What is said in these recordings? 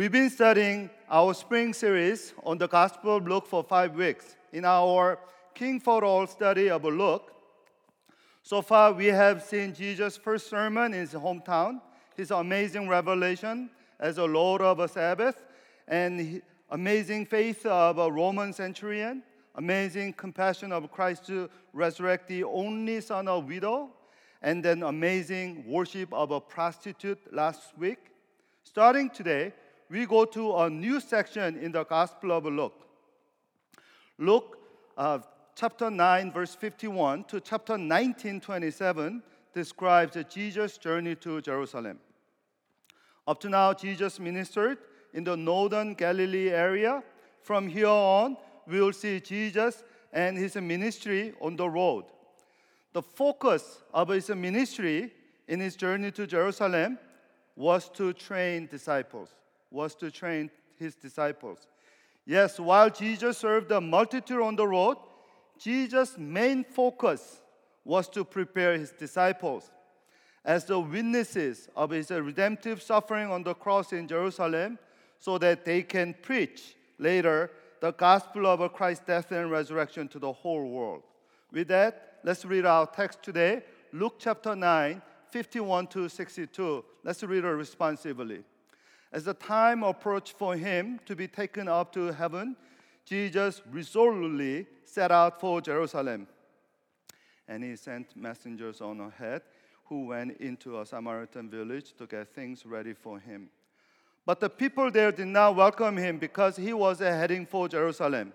We've been studying our spring series on the Gospel of Luke for five weeks. In our King for All study of Luke, so far we have seen Jesus' first sermon in his hometown, his amazing revelation as a Lord of a Sabbath, and amazing faith of a Roman centurion, amazing compassion of Christ to resurrect the only son of a widow, and then amazing worship of a prostitute last week. Starting today, we go to a new section in the Gospel of Luke. Luke uh, chapter 9, verse 51 to chapter 19, 27 describes Jesus' journey to Jerusalem. Up to now, Jesus ministered in the northern Galilee area. From here on, we will see Jesus and his ministry on the road. The focus of his ministry in his journey to Jerusalem was to train disciples was to train his disciples. Yes, while Jesus served the multitude on the road, Jesus' main focus was to prepare his disciples as the witnesses of his redemptive suffering on the cross in Jerusalem so that they can preach later the gospel of Christ's death and resurrection to the whole world. With that, let's read our text today, Luke chapter 9, 51 to 62. Let's read it responsively. As the time approached for him to be taken up to heaven, Jesus resolutely set out for Jerusalem. And he sent messengers on ahead who went into a Samaritan village to get things ready for him. But the people there did not welcome him because he was heading for Jerusalem.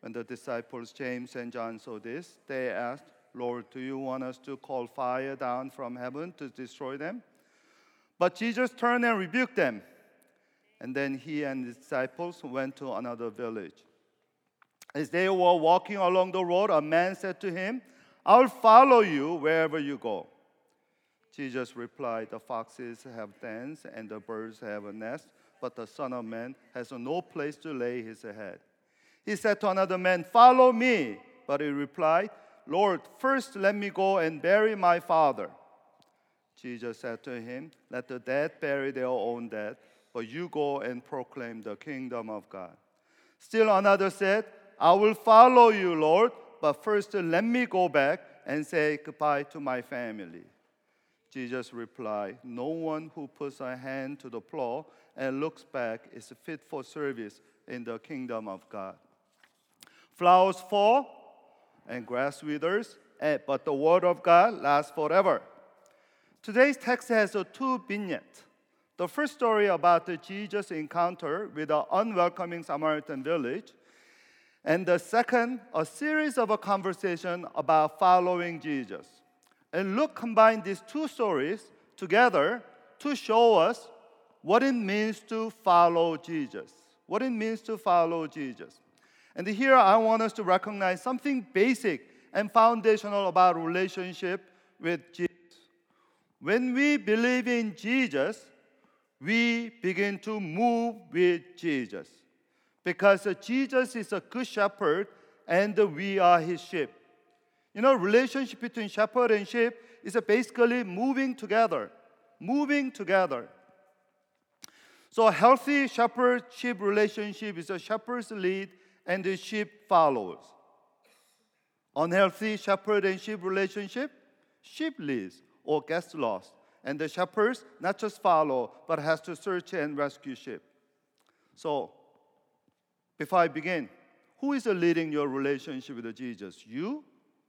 When the disciples James and John saw this, they asked, Lord, do you want us to call fire down from heaven to destroy them? But Jesus turned and rebuked them. And then he and his disciples went to another village. As they were walking along the road, a man said to him, I'll follow you wherever you go. Jesus replied, The foxes have dens and the birds have a nest, but the Son of Man has no place to lay his head. He said to another man, Follow me. But he replied, Lord, first let me go and bury my father. Jesus said to him, Let the dead bury their own dead, but you go and proclaim the kingdom of God. Still another said, I will follow you, Lord, but first let me go back and say goodbye to my family. Jesus replied, No one who puts a hand to the plow and looks back is fit for service in the kingdom of God. Flowers fall and grass withers, eh, but the word of God lasts forever. Today's text has two vignettes. The first story about the Jesus encounter with an unwelcoming Samaritan village, and the second, a series of a conversation about following Jesus. And Luke combined these two stories together to show us what it means to follow Jesus. What it means to follow Jesus. And here I want us to recognize something basic and foundational about relationship with Jesus. When we believe in Jesus, we begin to move with Jesus. Because Jesus is a good shepherd and we are his sheep. You know, relationship between shepherd and sheep is basically moving together, moving together. So a healthy shepherd-sheep relationship is a shepherd's lead and the sheep follows. Unhealthy shepherd and sheep relationship, sheep leads or gets lost. And the shepherds not just follow, but has to search and rescue sheep. So, before I begin, who is leading your relationship with Jesus? You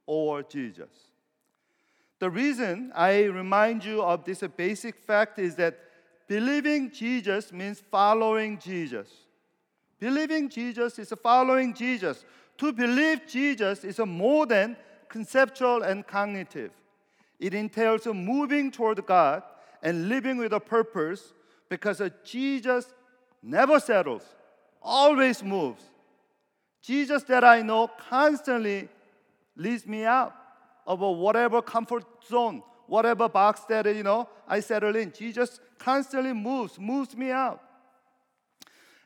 or Jesus? The reason I remind you of this basic fact is that believing Jesus means following Jesus. Believing Jesus is following Jesus. To believe Jesus is more than conceptual and cognitive. It entails moving toward God and living with a purpose because Jesus never settles, always moves. Jesus that I know constantly leads me out of whatever comfort zone, whatever box that you know I settle in. Jesus constantly moves, moves me out.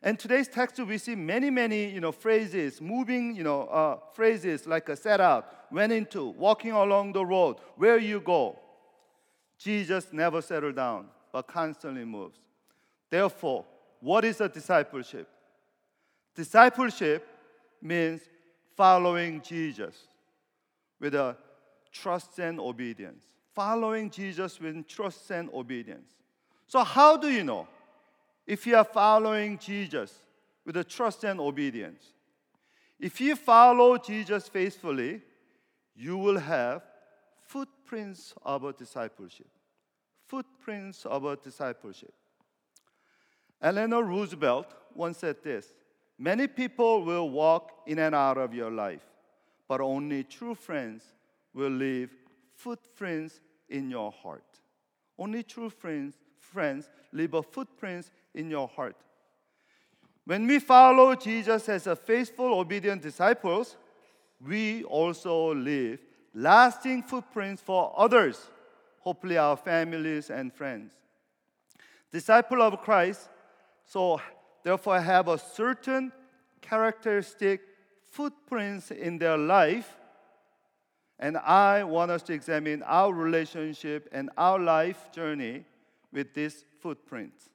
And today's text, we see many, many, you know, phrases, moving, you know, uh, phrases like a set out, went into, walking along the road, where you go. Jesus never settled down, but constantly moves. Therefore, what is a discipleship? Discipleship means following Jesus with a trust and obedience. Following Jesus with trust and obedience. So, how do you know if you are following Jesus with a trust and obedience? If you follow Jesus faithfully, you will have footprints of a discipleship. Footprints of a discipleship. Eleanor Roosevelt once said this Many people will walk in and out of your life, but only true friends will leave footprints in your heart. Only true friends, friends leave a footprints in your heart. When we follow Jesus as a faithful, obedient disciples, we also leave lasting footprints for others, hopefully our families and friends. Disciple of Christ, so therefore have a certain characteristic footprints in their life. And I want us to examine our relationship and our life journey with these footprints.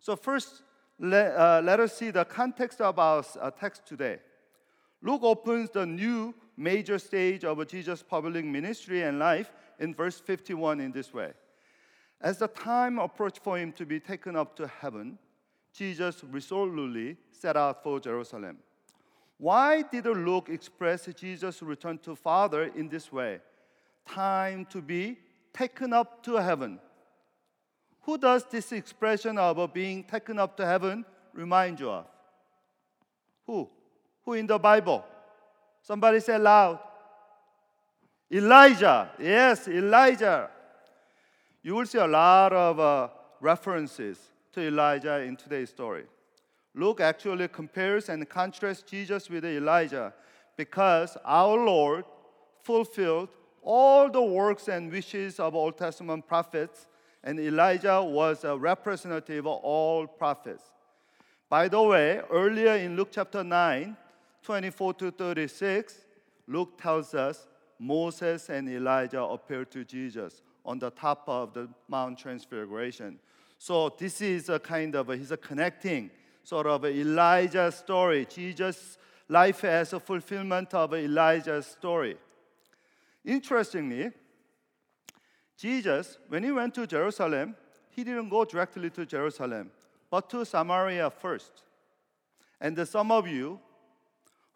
So, first, let, uh, let us see the context of our uh, text today. Luke opens the new major stage of Jesus' public ministry and life in verse 51 in this way. As the time approached for him to be taken up to heaven, Jesus resolutely set out for Jerusalem. Why did Luke express Jesus' return to Father in this way? Time to be taken up to heaven. Who does this expression of being taken up to heaven remind you of? Who? Who in the Bible? Somebody say loud. Elijah. Yes, Elijah. You will see a lot of uh, references to Elijah in today's story. Luke actually compares and contrasts Jesus with Elijah because our Lord fulfilled all the works and wishes of Old Testament prophets, and Elijah was a representative of all prophets. By the way, earlier in Luke chapter 9, 24 to 36, Luke tells us Moses and Elijah appeared to Jesus on the top of the Mount Transfiguration. So this is a kind of a, he's a connecting sort of Elijah story. Jesus' life as a fulfillment of Elijah's story. Interestingly, Jesus, when he went to Jerusalem, he didn't go directly to Jerusalem, but to Samaria first. And some of you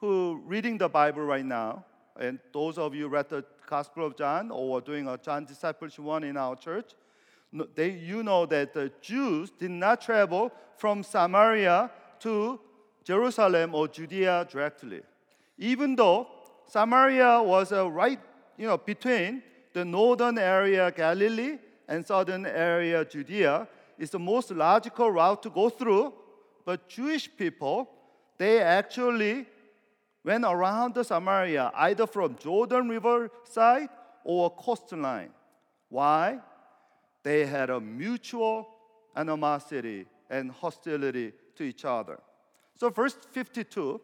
who reading the Bible right now, and those of you read the Gospel of John or were doing a John discipleship one in our church, they, you know that the Jews did not travel from Samaria to Jerusalem or Judea directly. Even though Samaria was uh, right you know, between the northern area Galilee and southern area Judea, is the most logical route to go through. But Jewish people, they actually went around the Samaria, either from Jordan River side or coastline. Why? they had a mutual animosity and hostility to each other. So, verse 52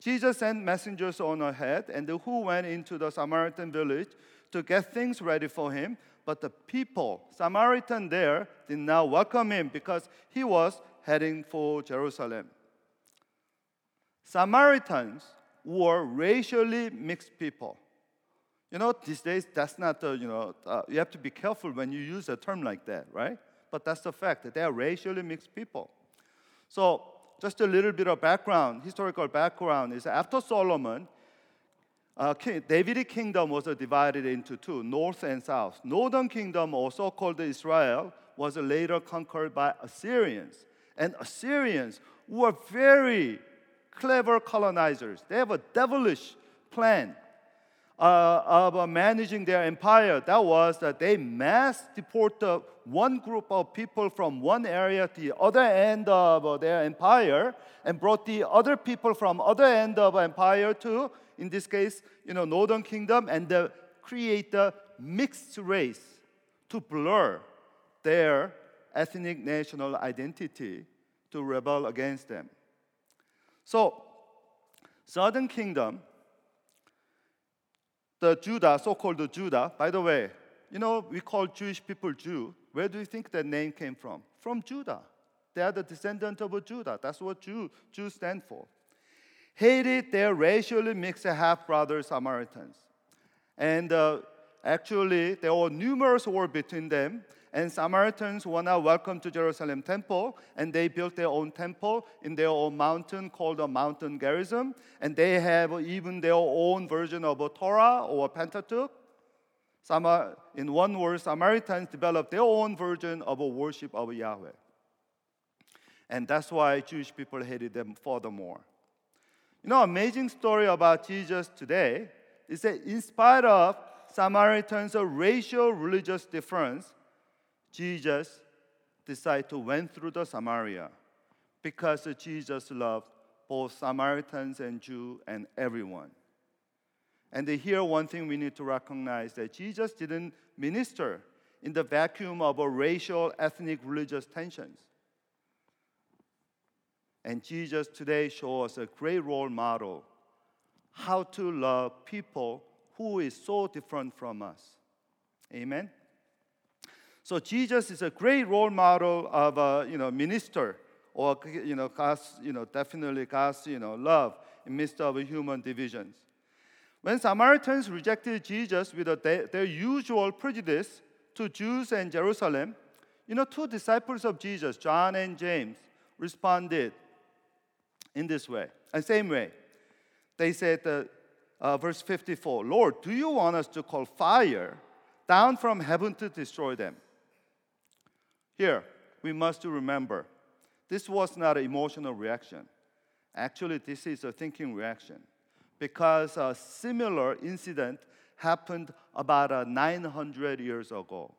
Jesus sent messengers on ahead, and who went into the Samaritan village to get things ready for him. But the people, Samaritan there, did not welcome him because he was heading for Jerusalem. Samaritans were racially mixed people. You know, these days, that's not the, you know, uh, you have to be careful when you use a term like that, right? But that's the fact that they are racially mixed people. So, just a little bit of background, historical background is after Solomon, uh, King, Davidic kingdom was divided into two, north and south. Northern kingdom, also called Israel, was later conquered by Assyrians. And Assyrians were very clever colonizers. They have a devilish plan uh, of uh, managing their empire, that was that they mass deported one group of people from one area to the other end of uh, their empire and brought the other people from other end of empire to, in this case, you know, northern kingdom and uh, create a mixed race to blur their ethnic national identity to rebel against them. So, southern kingdom the Judah, so-called Judah. By the way, you know we call Jewish people Jew. Where do you think that name came from? From Judah. They are the descendant of Judah. That's what Jew, Jews stand for. Hated their racially mixed half brother Samaritans. And uh, actually, there were numerous wars between them. And Samaritans were not welcome to Jerusalem temple, and they built their own temple in their own mountain called the Mountain Gerizim. And they have even their own version of a Torah or a Pentateuch. In one word, Samaritans developed their own version of a worship of Yahweh. And that's why Jewish people hated them furthermore. You know, amazing story about Jesus today is that in spite of Samaritans' racial religious difference, Jesus decided to went through the Samaria because Jesus loved both Samaritans and Jew and everyone. And here, one thing we need to recognize that Jesus didn't minister in the vacuum of a racial, ethnic, religious tensions. And Jesus today shows us a great role model how to love people who is so different from us. Amen. So Jesus is a great role model of a you know minister or you know God's you know definitely God's you know love in midst of human divisions. When Samaritans rejected Jesus with a, their usual prejudice to Jews and Jerusalem, you know two disciples of Jesus, John and James, responded in this way, the same way. They said, uh, uh, verse 54, Lord, do you want us to call fire down from heaven to destroy them? Here, we must remember this was not an emotional reaction. Actually, this is a thinking reaction because a similar incident happened about uh, 900 years ago.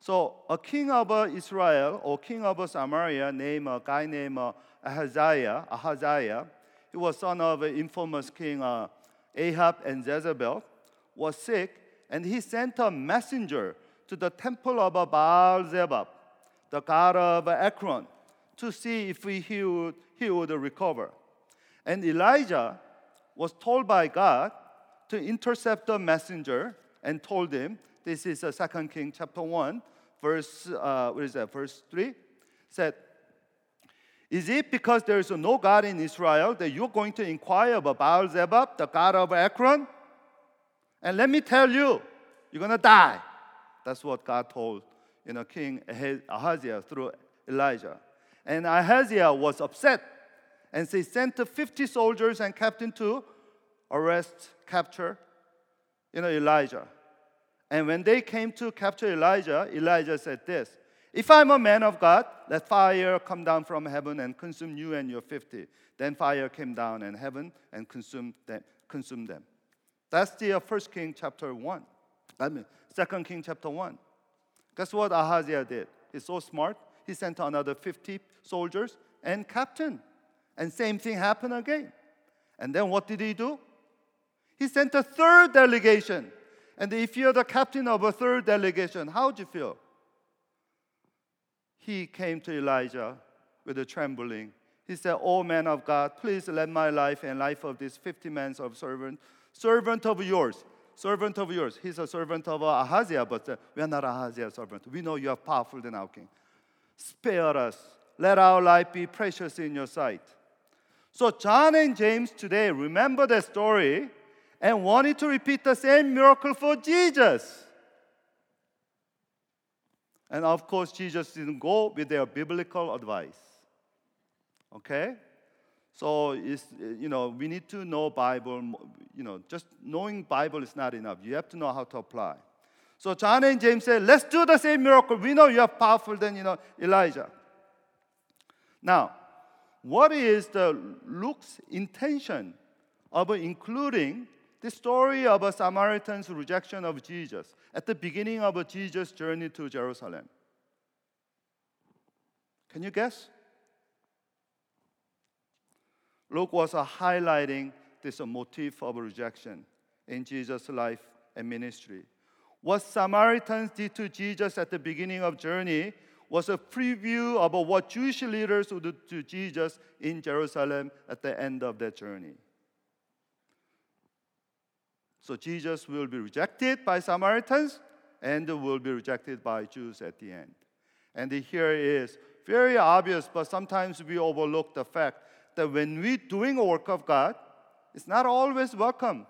So, a king of uh, Israel or king of Samaria named a guy named uh, Ahaziah, Ahaziah, he was son of an infamous king uh, Ahab and Jezebel, was sick, and he sent a messenger to the temple of Baal Zebub, the god of Ekron, to see if he would, he would recover. And Elijah was told by God to intercept the messenger and told him, this is 2 King chapter 1, verse, uh, what is that, verse 3, said, is it because there is no God in Israel that you're going to inquire about Baal Zebub, the God of Ekron? And let me tell you, you're going to die. That's what God told you know, King Ahaziah through Elijah. And Ahaziah was upset. And he sent 50 soldiers and captain to arrest, capture, you know, Elijah. And when they came to capture Elijah, Elijah said this if I'm a man of God, let fire come down from heaven and consume you and your 50. Then fire came down in heaven and consumed them. Consumed them. That's the uh, first King chapter 1. I mean, second King chapter 1. Guess what Ahaziah did? He's so smart. He sent another 50 soldiers and captain. And same thing happened again. And then what did he do? He sent a third delegation. And if you're the captain of a third delegation, how would you feel? he came to Elijah with a trembling. He said, O man of God, please let my life and life of this 50 men of servant, servant of yours, servant of yours. He's a servant of Ahaziah, but uh, we are not Ahaziah's servant. We know you are powerful than our king. Spare us. Let our life be precious in your sight. So John and James today remember the story and wanted to repeat the same miracle for Jesus. And of course, Jesus didn't go with their biblical advice. Okay? So it's, uh, you know, we need to know Bible, you know, just knowing Bible is not enough. You have to know how to apply. So John and James said, let's do the same miracle. We know you are powerful than, you know, Elijah. Now, what is the Luke's intention of including the story of a Samaritan's rejection of Jesus at the beginning of Jesus' journey to Jerusalem. Can you guess? Luke was highlighting this motif of rejection in Jesus' life and ministry. What Samaritans did to Jesus at the beginning of journey was a preview of what Jewish leaders would do to Jesus in Jerusalem at the end of their journey. So Jesus will be rejected by Samaritans and will be rejected by Jews at the end. And here is very obvious, but sometimes we overlook the fact that when we're doing a work of God, it's not always welcome.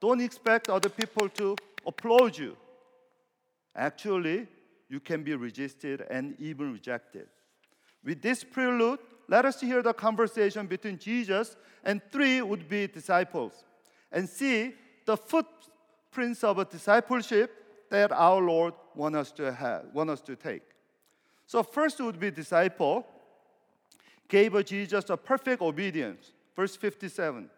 Don't expect other people to applaud you. Actually, you can be resisted and even rejected. With this prelude, let us hear the conversation between Jesus and three would be disciples and see the footprints of a discipleship that our Lord wants us to have, want us to take. So first would be disciple gave Jesus a perfect obedience. Verse 57.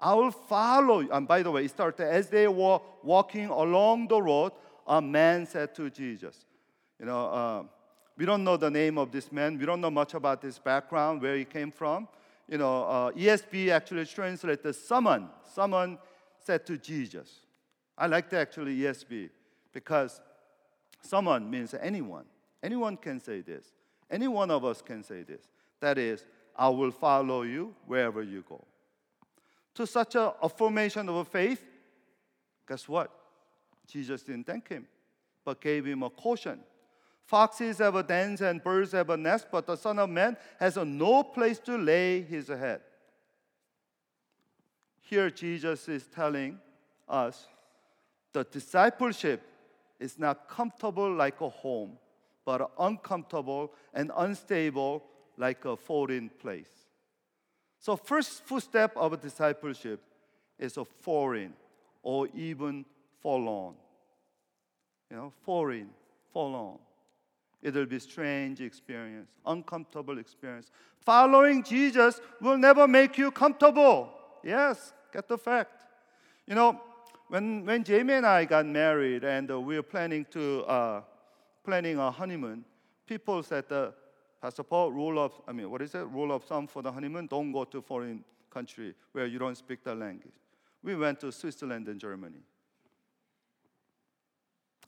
I will follow you. And by the way, it started as they were walking along the road, a man said to Jesus, You know, uh, we don't know the name of this man. We don't know much about his background, where he came from. You know, uh, ESV actually translates someone. Someone said to Jesus. I like that actually ESV because someone means anyone. Anyone can say this. Any one of us can say this. That is, I will follow you wherever you go. To such a affirmation of a faith, guess what? Jesus didn't thank him, but gave him a caution. Foxes have a den and birds have a nest, but the Son of Man has no place to lay his head. Here, Jesus is telling us the discipleship is not comfortable like a home, but uncomfortable and unstable like a foreign place. So, first footstep of discipleship is a foreign or even forlorn. You know, foreign, forlorn. It'll be strange experience, uncomfortable experience. Following Jesus will never make you comfortable. Yes, get the fact. You know, when, when Jamie and I got married and uh, we were planning to uh, planning a honeymoon, people said, uh, Pastor Paul, rule of, I mean, what is it? Rule of thumb for the honeymoon, don't go to foreign country where you don't speak the language. We went to Switzerland and Germany.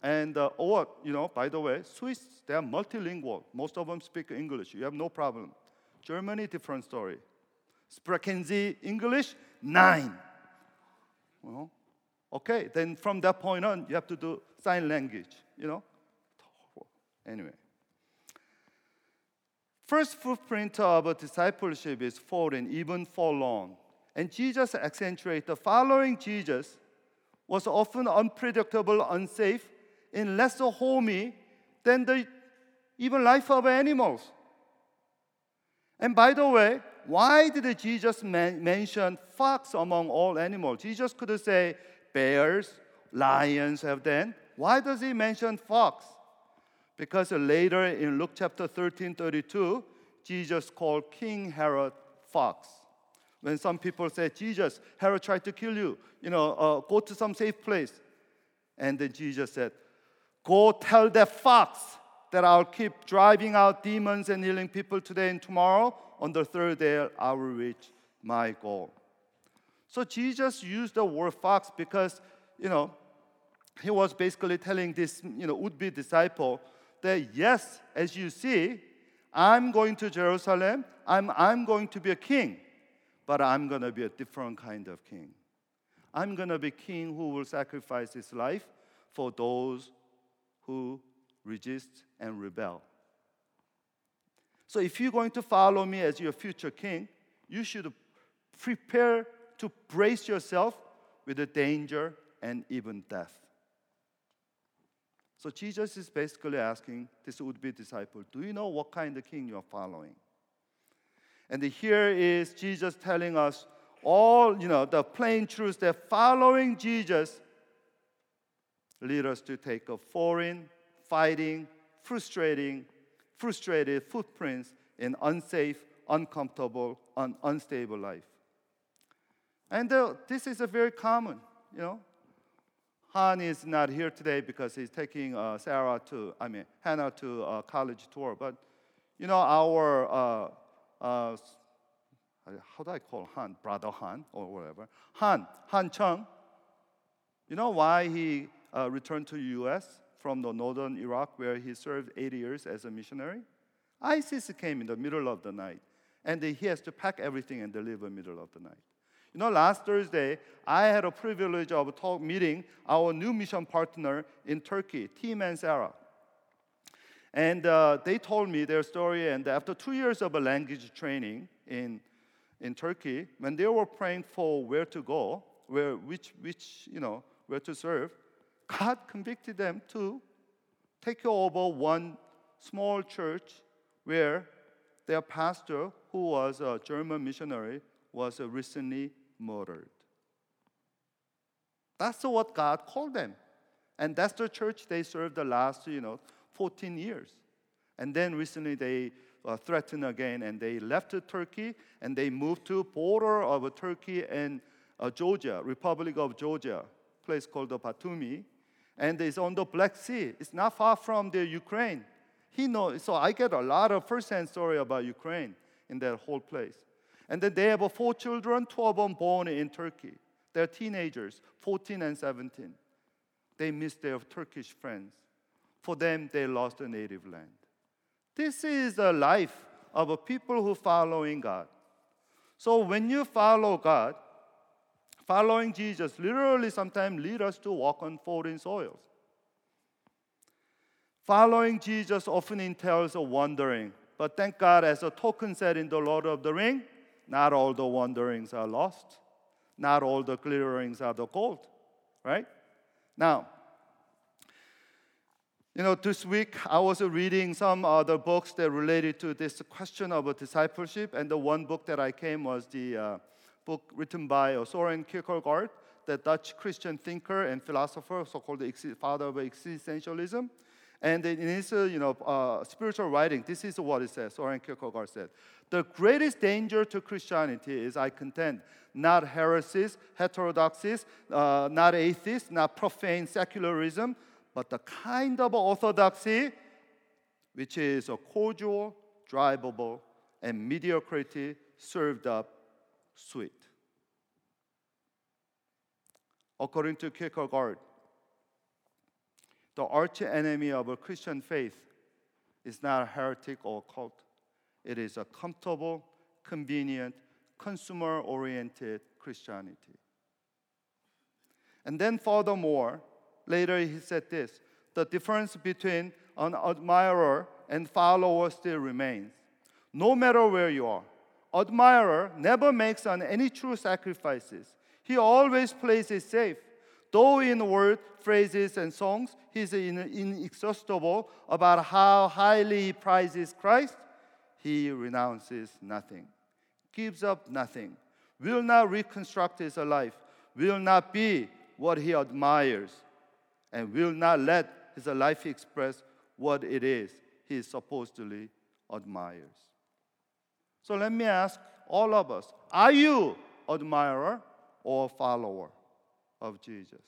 And, uh, or, you know, by the way, Swiss, they are multilingual. Most of them speak English. You have no problem. Germany, different story. Sprechen Sie English? Nein. Well, okay, then from that point on, you have to do sign language, you know? Anyway. First footprint of discipleship is foreign, even forlorn. And Jesus accentuated following Jesus was often unpredictable, unsafe, and less homey than the even life of animals. And by the way, why did Jesus man- mention fox among all animals? Jesus could say bears, lions have then. Why does he mention fox? Because later in Luke chapter 13 32, Jesus called King Herod fox. When some people say, Jesus, Herod tried to kill you, you know, uh, go to some safe place. And then Jesus said, Go tell that fox that I'll keep driving out demons and healing people today and tomorrow. On the third day, I will reach my goal. So Jesus used the word fox because, you know, he was basically telling this, you know, would-be disciple that yes, as you see, I'm going to Jerusalem, I'm, I'm going to be a king, but I'm going to be a different kind of king. I'm going to be king who will sacrifice his life for those who resist and rebel. So if you're going to follow me as your future king, you should prepare to brace yourself with the danger and even death. So Jesus is basically asking this would be disciple, do you know what kind of king you're following? And here is Jesus telling us all, you know, the plain truth that following Jesus lead us to take a foreign, fighting, frustrating, frustrated footprints in unsafe, uncomfortable, un- unstable life. And uh, this is a very common, you know, Han is not here today because he's taking uh, Sarah to, I mean, Hannah to a college tour. But, you know, our, uh, uh, how do I call Han? Brother Han or whatever. Han, Han Chung. You know why he uh, returned to the U.S. from the northern Iraq where he served 80 years as a missionary? ISIS came in the middle of the night, and he has to pack everything and deliver middle of the night. You know, last Thursday, I had a privilege of talk meeting our new mission partner in Turkey, Tim and Sarah. And uh, they told me their story. And after two years of a language training in, in Turkey, when they were praying for where to go, where, which, which, you know, where to serve, God convicted them to take over one small church where their pastor, who was a German missionary, was recently murdered. That's what God called them. And that's the church they served the last, you know, 14 years. And then recently they uh, threatened again and they left Turkey and they moved to border of Turkey and uh, Georgia, Republic of Georgia, place called the Batumi. And it's on the Black Sea. It's not far from the Ukraine. He knows, so I get a lot of first-hand story about Ukraine in that whole place. And then they have four children, two of them born in Turkey. They're teenagers, 14 and 17. They miss their Turkish friends. For them, they lost their native land. This is the life of a people who following God. So when you follow God, following Jesus literally sometimes lead us to walk on foreign soils. Following Jesus often entails a wandering, but thank God, as a Tolkien said in The Lord of the Ring, not all the wanderings are lost, not all the glitterings are the gold, right? Now, you know, this week I was reading some other books that related to this question of discipleship, and the one book that I came was the uh, book written by Soren Kierkegaard, the Dutch Christian thinker and philosopher, so-called the father of existentialism. And in his, uh, you know, uh, spiritual writing, this is what it says. Soren Kierkegaard said, "The greatest danger to Christianity is, I contend, not heresies, heterodoxies, uh, not atheists, not profane secularism." but the kind of orthodoxy which is a cordial, drivable, and mediocrity served up sweet. According to Kierkegaard, the arch enemy of a Christian faith is not a heretic or cult. It is a comfortable, convenient, consumer oriented Christianity. And then, furthermore, Later, he said this the difference between an admirer and follower still remains. No matter where you are, admirer never makes on any true sacrifices. He always plays it safe. Though in word, phrases, and songs, he's inexhaustible about how highly he prizes Christ, he renounces nothing, gives up nothing, will not reconstruct his life, will not be what he admires, and will not let his life express what it is he supposedly admires. So let me ask all of us are you admirer or follower of Jesus?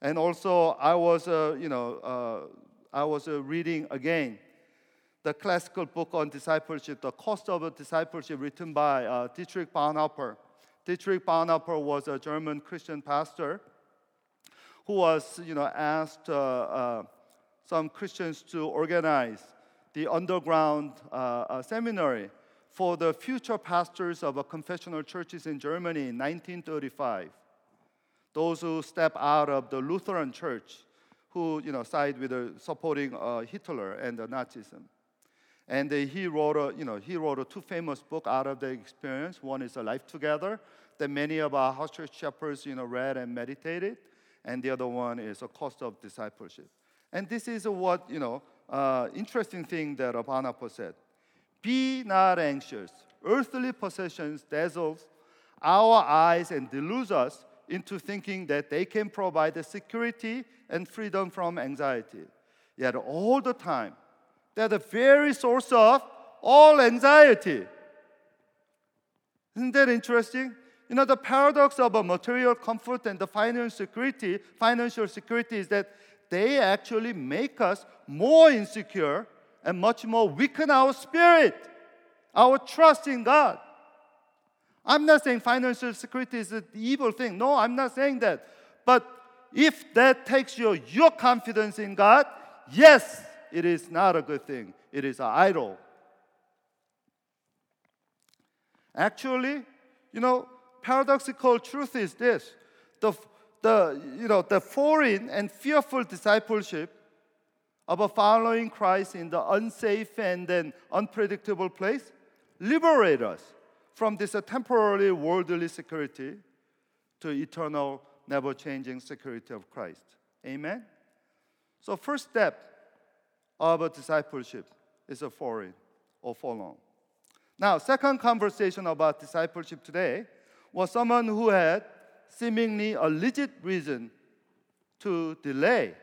And also, I was, uh, you know, uh, I was uh, reading again the classical book on discipleship, The Cost of Discipleship, written by uh, Dietrich Bonhoeffer. Dietrich Bonhoeffer was a German Christian pastor who was, you know, asked uh, uh, some Christians to organize the underground uh, seminary for the future pastors of confessional churches in Germany in 1935. Those who step out of the Lutheran church, who you know side with uh, supporting uh, Hitler and uh, Nazism. And he wrote a, you know he wrote a two famous book out of the experience. One is a Life Together that many of our house church shepherds you know read and meditated and the other one is a cost of discipleship. And this is what, you know, uh, interesting thing that Bonhoeffer said. Be not anxious. Earthly possessions dazzles our eyes and delude us into thinking that they can provide the security and freedom from anxiety. Yet all the time, they're the very source of all anxiety. Isn't that interesting? You know, the paradox of a material comfort and the financial security, financial security is that they actually make us more insecure and much more weaken our spirit, our trust in God. I'm not saying financial security is an evil thing. No, I'm not saying that. But if that takes your, your confidence in God, yes, it is not a good thing. It is an idol. Actually, you know, paradoxical truth is this the, the, you know, the foreign and fearful discipleship about following Christ in the unsafe and then unpredictable place liberate us from this uh, temporary worldly security to eternal, never changing security of Christ. Amen? So, first step of a discipleship is a foreign or follow. Now, second conversation about discipleship today was someone who had seemingly a legit reason to delay.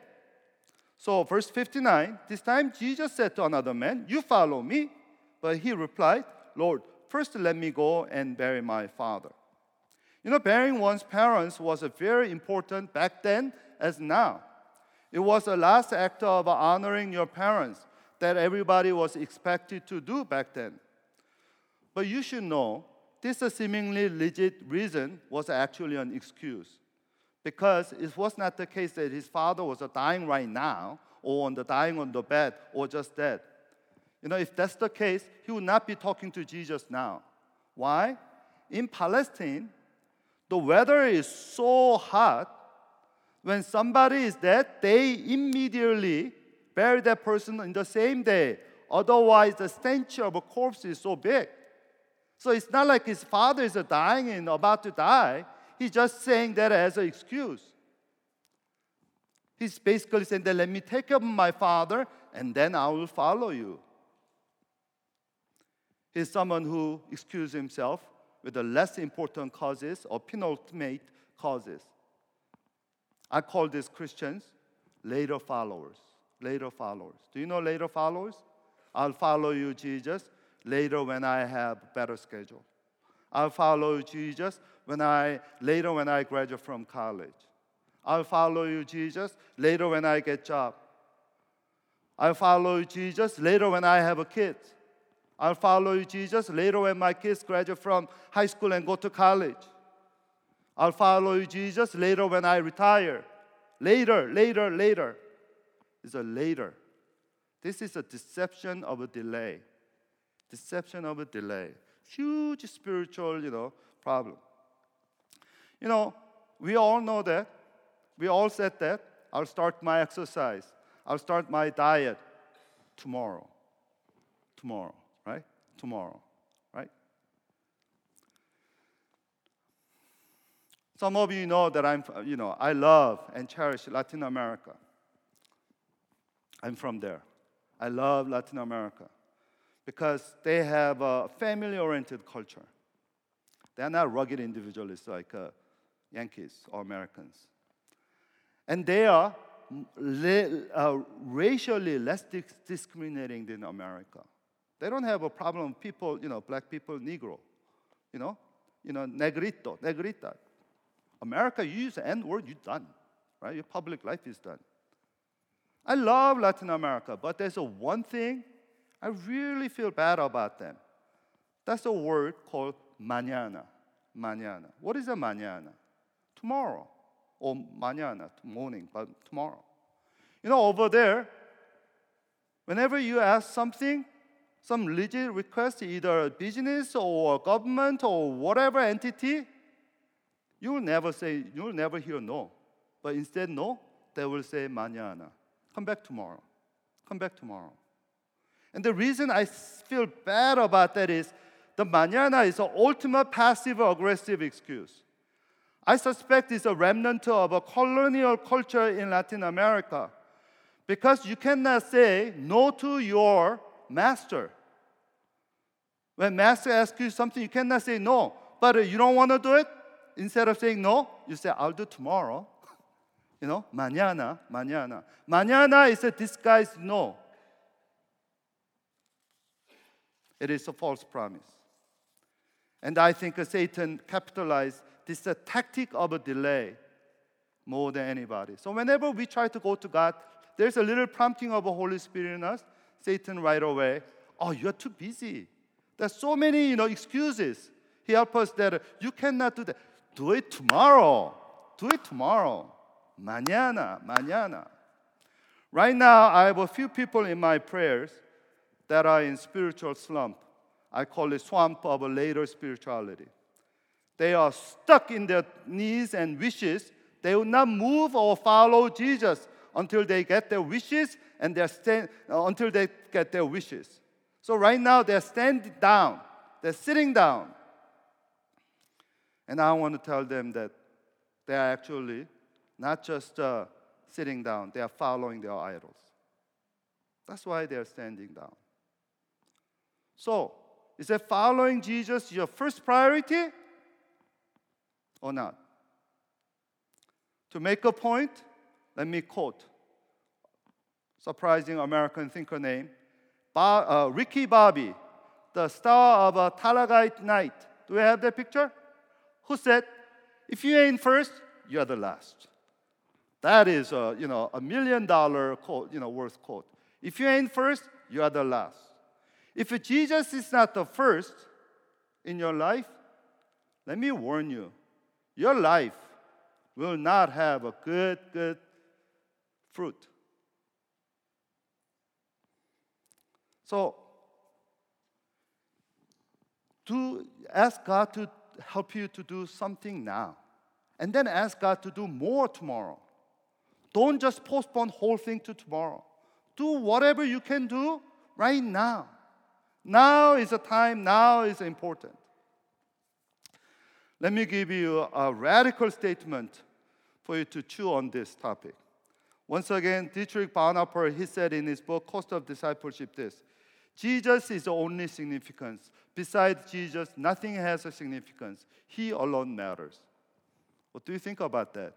So, verse 59 this time Jesus said to another man, You follow me. But he replied, Lord, first let me go and bury my father. You know, burying one's parents was very important back then as now. It was the last act of honoring your parents that everybody was expected to do back then. But you should know this seemingly legit reason was actually an excuse. Because it was not the case that his father was dying right now, or on the dying on the bed, or just dead. You know, if that's the case, he would not be talking to Jesus now. Why? In Palestine, the weather is so hot. When somebody is dead, they immediately bury that person in the same day. Otherwise, the stench of a corpse is so big. So it's not like his father is dying and about to die. He's just saying that as an excuse. He's basically saying that let me take up my father and then I will follow you. He's someone who excuses himself with the less important causes or penultimate causes. I call these Christians later followers. Later followers. Do you know later followers? I'll follow you, Jesus, later when I have better schedule. I'll follow you, Jesus when I later when I graduate from college. I'll follow you, Jesus, later when I get job. I'll follow you, Jesus, later when I have a kid. I'll follow you, Jesus, later when my kids graduate from high school and go to college. I'll follow you, Jesus, later when I retire. Later, later, later. It's a later. This is a deception of a delay deception of a delay. Huge spiritual, you know, problem. You know, we all know that. We all said that. I'll start my exercise. I'll start my diet tomorrow. Tomorrow, right? Tomorrow, right? Some of you know that I'm, you know, I love and cherish Latin America. I'm from there. I love Latin America because they have a family oriented culture. They're not rugged individualists like uh, Yankees or Americans. And they are uh, racially less discriminating than America. They don't have a problem with people, you know, black people, Negro, you know, you know, negrito, negrita. America, you use the N word, you're done, right? Your public life is done. I love Latin America, but there's a one thing I really feel bad about them. That's a word called mañana. Mañana. What is a mañana? Tomorrow. Or mañana, morning, but tomorrow. You know, over there, whenever you ask something, some legit request, either a business or a government or whatever entity, you will never say, you will never hear no. But instead, no, they will say mañana. Come back tomorrow. Come back tomorrow. And the reason I feel bad about that is the mañana is an ultimate passive aggressive excuse. I suspect it's a remnant of a colonial culture in Latin America because you cannot say no to your master. When master asks you something, you cannot say no, but you don't want to do it. Instead of saying no, you say, I'll do tomorrow. you know, mañana, mañana. Mañana is a disguised no. It is a false promise. And I think Satan capitalized this tactic of a delay more than anybody. So whenever we try to go to God, there's a little prompting of the Holy Spirit in us. Satan right away, oh, you're too busy. There's so many, you know, excuses. He helps us that you cannot do that. Do it tomorrow. Do it tomorrow. Mañana, mañana. Right now, I have a few people in my prayers that are in spiritual slump. I call it swamp of a later spirituality. They are stuck in their needs and wishes. They will not move or follow Jesus until they get their wishes and they're stand, uh, until they get their wishes. So right now they're standing down, they're sitting down. And I want to tell them that they are actually not just uh, sitting down, they are following their idols. That's why they're standing down. So, is that following Jesus your first priority or not? To make a point, let me quote surprising American thinker name, uh, Ricky Bobby, the star of a Talladega Night. Do we have that picture? Who said, "If you ain't first, you're the last." That is a you know a million dollar quote, you know worth quote. If you ain't first, you are the last. If Jesus is not the first in your life, let me warn you, your life will not have a good, good fruit. So, to ask God to help you to do something now, and then ask God to do more tomorrow. Don't just postpone whole thing to tomorrow. Do whatever you can do right now. Now is the time, now is important. Let me give you a radical statement for you to chew on this topic. Once again, Dietrich Bonhoeffer, he said in his book, Cost of Discipleship, this Jesus is the only significance. Besides Jesus, nothing has a significance. He alone matters. What do you think about that?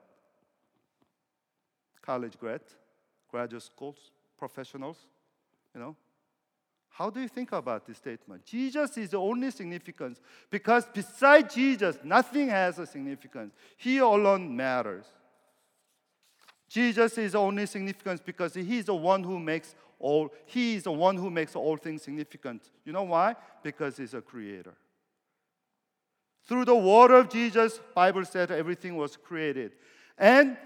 College grad, graduate schools, professionals, you know? How do you think about this statement? Jesus is the only significance because beside Jesus, nothing has a significance. He alone matters. Jesus is the only significance because He is the one who makes all, He is the one who makes all things significant. You know why? Because He's a creator. Through the word of Jesus, Bible said everything was created. And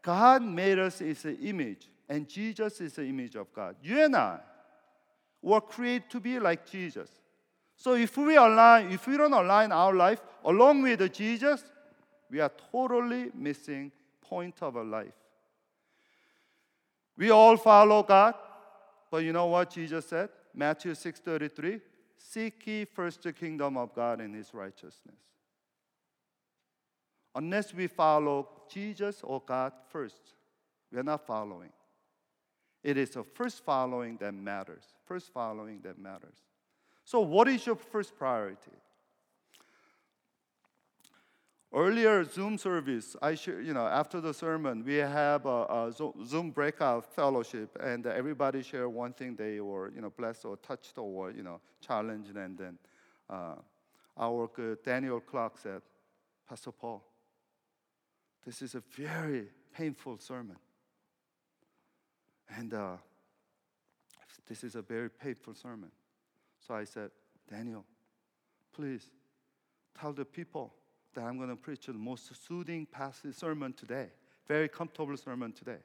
God made us His image, and Jesus is the image of God. You and I were created to be like Jesus. So if we align, if we don't align our life along with Jesus, we are totally missing point of our life. We all follow God, but you know what Jesus said? Matthew 6:33, seek ye first the kingdom of God and his righteousness. Unless we follow Jesus or God first, we are not following. It is the first following that matters. First following that matters. So, what is your first priority? Earlier Zoom service, I share, you know, after the sermon, we have a, a Zoom breakout fellowship, and everybody share one thing they were, you know, blessed or touched or, you know, challenged, and then uh, our Daniel Clark said, Pastor Paul, this is a very painful sermon. And uh, this is a very painful sermon. So I said, Daniel, please tell the people that I'm going to preach the most soothing passage sermon today. Very comfortable sermon today.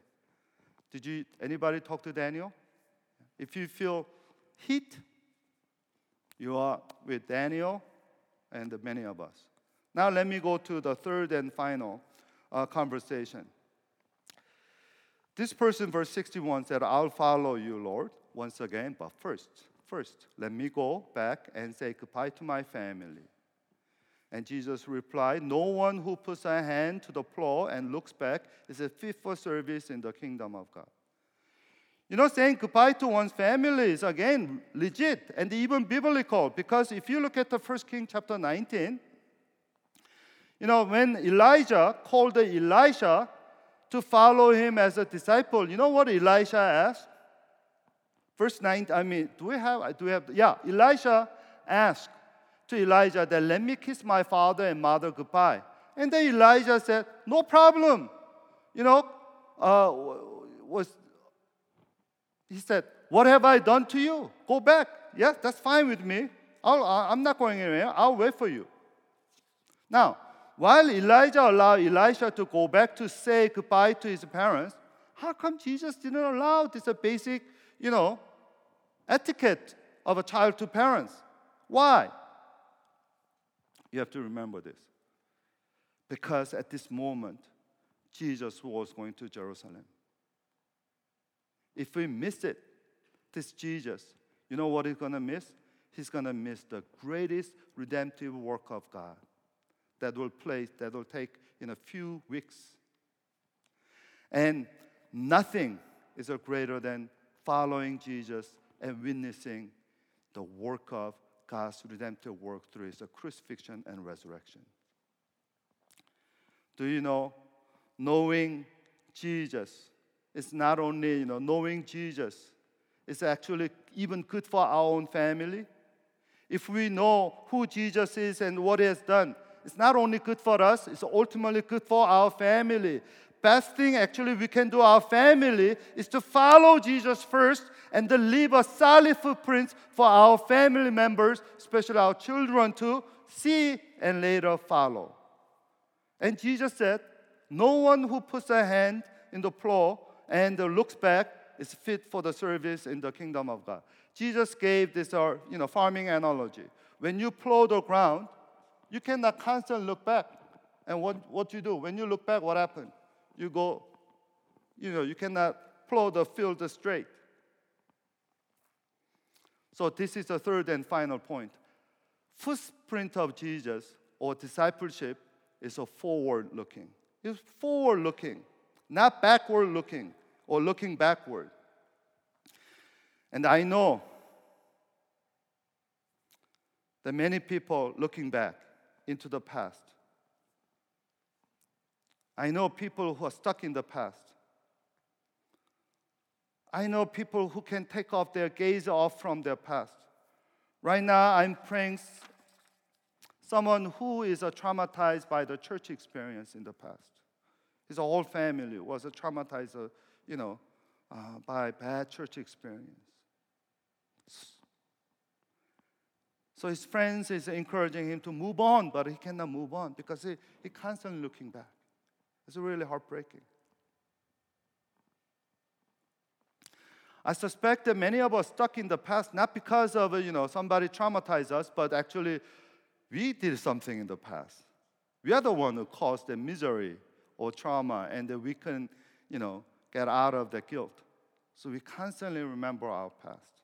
Did you anybody talk to Daniel? If you feel heat, you are with Daniel and many of us. Now let me go to the third and final uh, conversation. This person, verse 61, said, I'll follow you, Lord, once again, but first, first, let me go back and say goodbye to my family. And Jesus replied, No one who puts a hand to the plow and looks back is a fit for service in the kingdom of God. You know, saying goodbye to one's family is again legit and even biblical because if you look at the first King chapter 19, you know, when Elijah called Elisha to follow him as a disciple, you know what Elisha asked? Verse 9, I mean, do we have, do we have, yeah, Elisha asked to Elijah that let me kiss my father and mother goodbye. And then Elijah said, no problem. You know, uh, was, he said, what have I done to you? Go back. Yes, that's fine with me. I'll, I'm not going anywhere. I'll wait for you. Now, while Elijah allowed Elisha to go back to say goodbye to his parents, how come Jesus didn't allow this basic, you know, etiquette of a child to parents? Why? You have to remember this. Because at this moment, Jesus was going to Jerusalem. if we miss it, this Jesus, you know what he's going to miss? He's going to miss the greatest redemptive work of God that will place that will take in a few weeks. And nothing is greater than following Jesus and witnessing the work of God's redemptive work through his crucifixion and resurrection. Do you know knowing Jesus is not only you know knowing Jesus, it's actually even good for our own family. If we know who Jesus is and what he has done, it's not only good for us, it's ultimately good for our family. Best thing actually we can do our family is to follow Jesus first and to leave a solid footprint for our family members, especially our children, to see and later follow. And Jesus said, No one who puts a hand in the plow and looks back is fit for the service in the kingdom of God. Jesus gave this uh, you know, farming analogy. When you plow the ground, you cannot constantly look back. And what, what you do? When you look back, what happened? You go, you know, you cannot plow the field straight. So this is the third and final point. Footprint of Jesus or discipleship is a forward looking. It's forward looking, not backward looking or looking backward. And I know that many people looking back into the past. I know people who are stuck in the past. I know people who can take off their gaze off from their past. Right now, I'm praying someone who is traumatized by the church experience in the past. His whole family was traumatized, you know, uh, by bad church experience. So his friends is encouraging him to move on, but he cannot move on because he, he constantly looking back. It's really heartbreaking. I suspect that many of us stuck in the past not because of you know somebody traumatized us, but actually we did something in the past. We are the one who caused the misery or trauma, and that we can you know get out of the guilt. So we constantly remember our past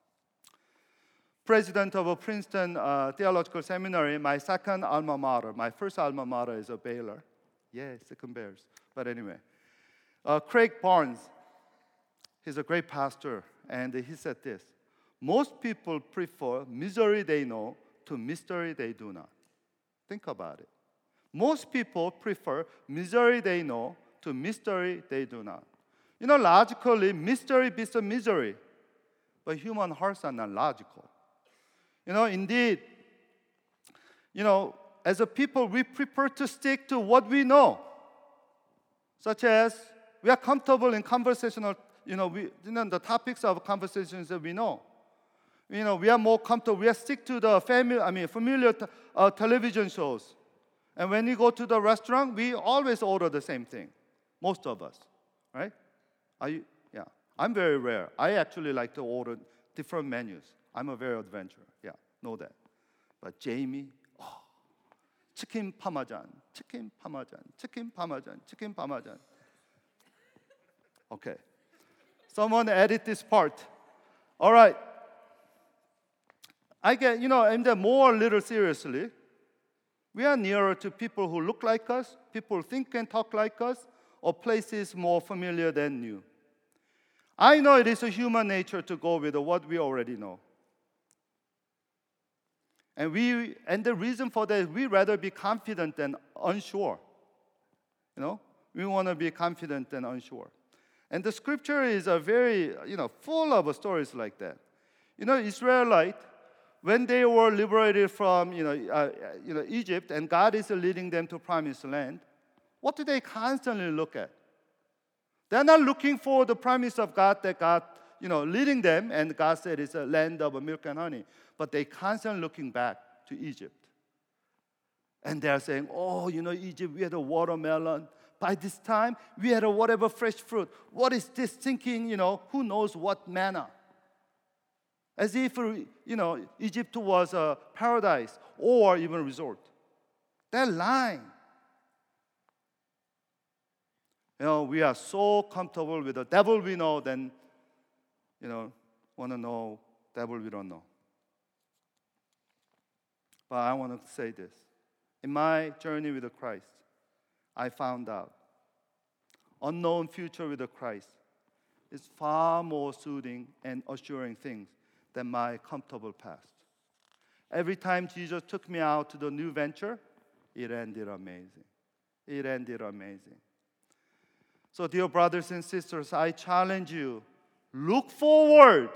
president of a Princeton uh, Theological Seminary, my second alma mater. My first alma mater is a Baylor. Yeah, second Bears. But anyway, uh, Craig Barnes, he's a great pastor, and he said this Most people prefer misery they know to mystery they do not. Think about it. Most people prefer misery they know to mystery they do not. You know, logically, mystery beats misery, but human hearts are not logical. You know, indeed, you know, as a people, we prefer to stick to what we know, such as we are comfortable in conversational, you know, we, you know, the topics of conversations that we know. You know, we are more comfortable. We are stick to the family, I mean, familiar t- uh, television shows. And when we go to the restaurant, we always order the same thing. Most of us, right? Are you? Yeah. I'm very rare. I actually like to order different menus. I'm a very adventurer. Yeah, know that. But Jamie, oh, chicken parmesan, chicken parmesan, chicken parmesan, chicken parmesan. Okay. Someone edit this part. All right. I get, you know, and then more little seriously, we are nearer to people who look like us, people think and talk like us, or places more familiar than new. I know it is a human nature to go with what we already know. And, we, and the reason for that, we rather be confident than unsure. You know, we want to be confident than unsure. And the scripture is a very, you know, full of stories like that. You know, Israelite, when they were liberated from, you know, uh, you know, Egypt and God is leading them to promised land, what do they constantly look at? They're not looking for the promise of God that God you know, leading them, and God said it's a land of milk and honey. But they constantly looking back to Egypt. And they're saying, oh, you know, Egypt, we had a watermelon. By this time, we had a whatever fresh fruit. What is this thinking, you know, who knows what manna? As if, you know, Egypt was a paradise or even a resort. They're lying. You know, we are so comfortable with the devil we know, then you know, want to know, devil we don't know. But I want to say this. In my journey with Christ, I found out unknown future with Christ is far more soothing and assuring things than my comfortable past. Every time Jesus took me out to the new venture, it ended amazing. It ended amazing. So, dear brothers and sisters, I challenge you look forward,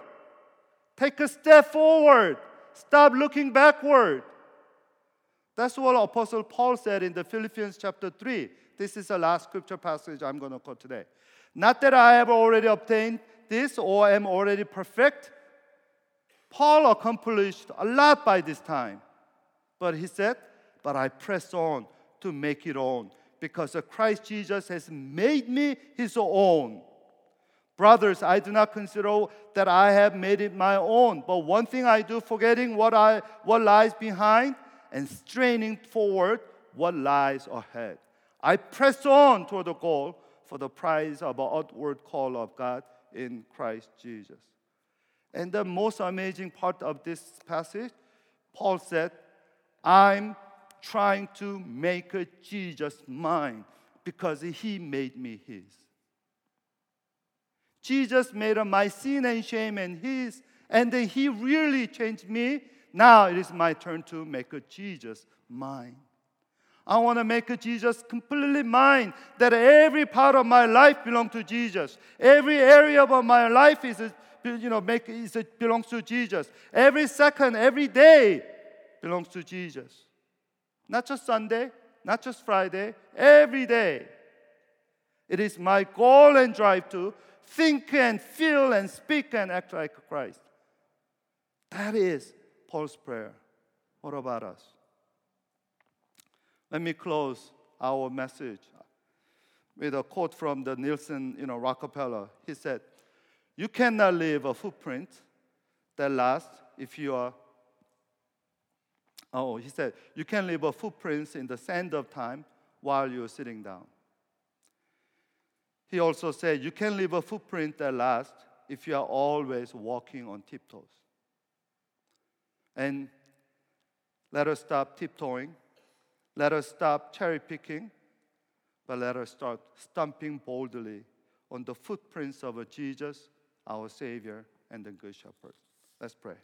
take a step forward, stop looking backward. That's what Apostle Paul said in the Philippians chapter 3. This is the last scripture passage I'm going to quote today. Not that I have already obtained this or am already perfect. Paul accomplished a lot by this time. But he said, But I press on to make it own because Christ Jesus has made me his own. Brothers, I do not consider that I have made it my own, but one thing I do, forgetting what, I, what lies behind and straining forward what lies ahead. I press on toward the goal for the prize of an upward call of God in Christ Jesus. And the most amazing part of this passage, Paul said, I'm trying to make Jesus mine because he made me his. Jesus made up my sin and shame and his, and then he really changed me now it is my turn to make a Jesus mine. I want to make a Jesus completely mine, that every part of my life belongs to Jesus. Every area of my life is, you know, make, is, belongs to Jesus. Every second, every day belongs to Jesus. Not just Sunday, not just Friday, every day. It is my goal and drive to think and feel and speak and act like Christ. That is Paul's prayer. What about us? Let me close our message with a quote from the Nelson, you know, Rockefeller. He said, "You cannot leave a footprint that lasts if you are." Oh, he said, "You can leave a footprint in the sand of time while you're sitting down." He also said, "You can leave a footprint that lasts if you are always walking on tiptoes." And let us stop tiptoeing. Let us stop cherry picking. But let us start stomping boldly on the footprints of Jesus, our Savior, and the Good Shepherd. Let's pray.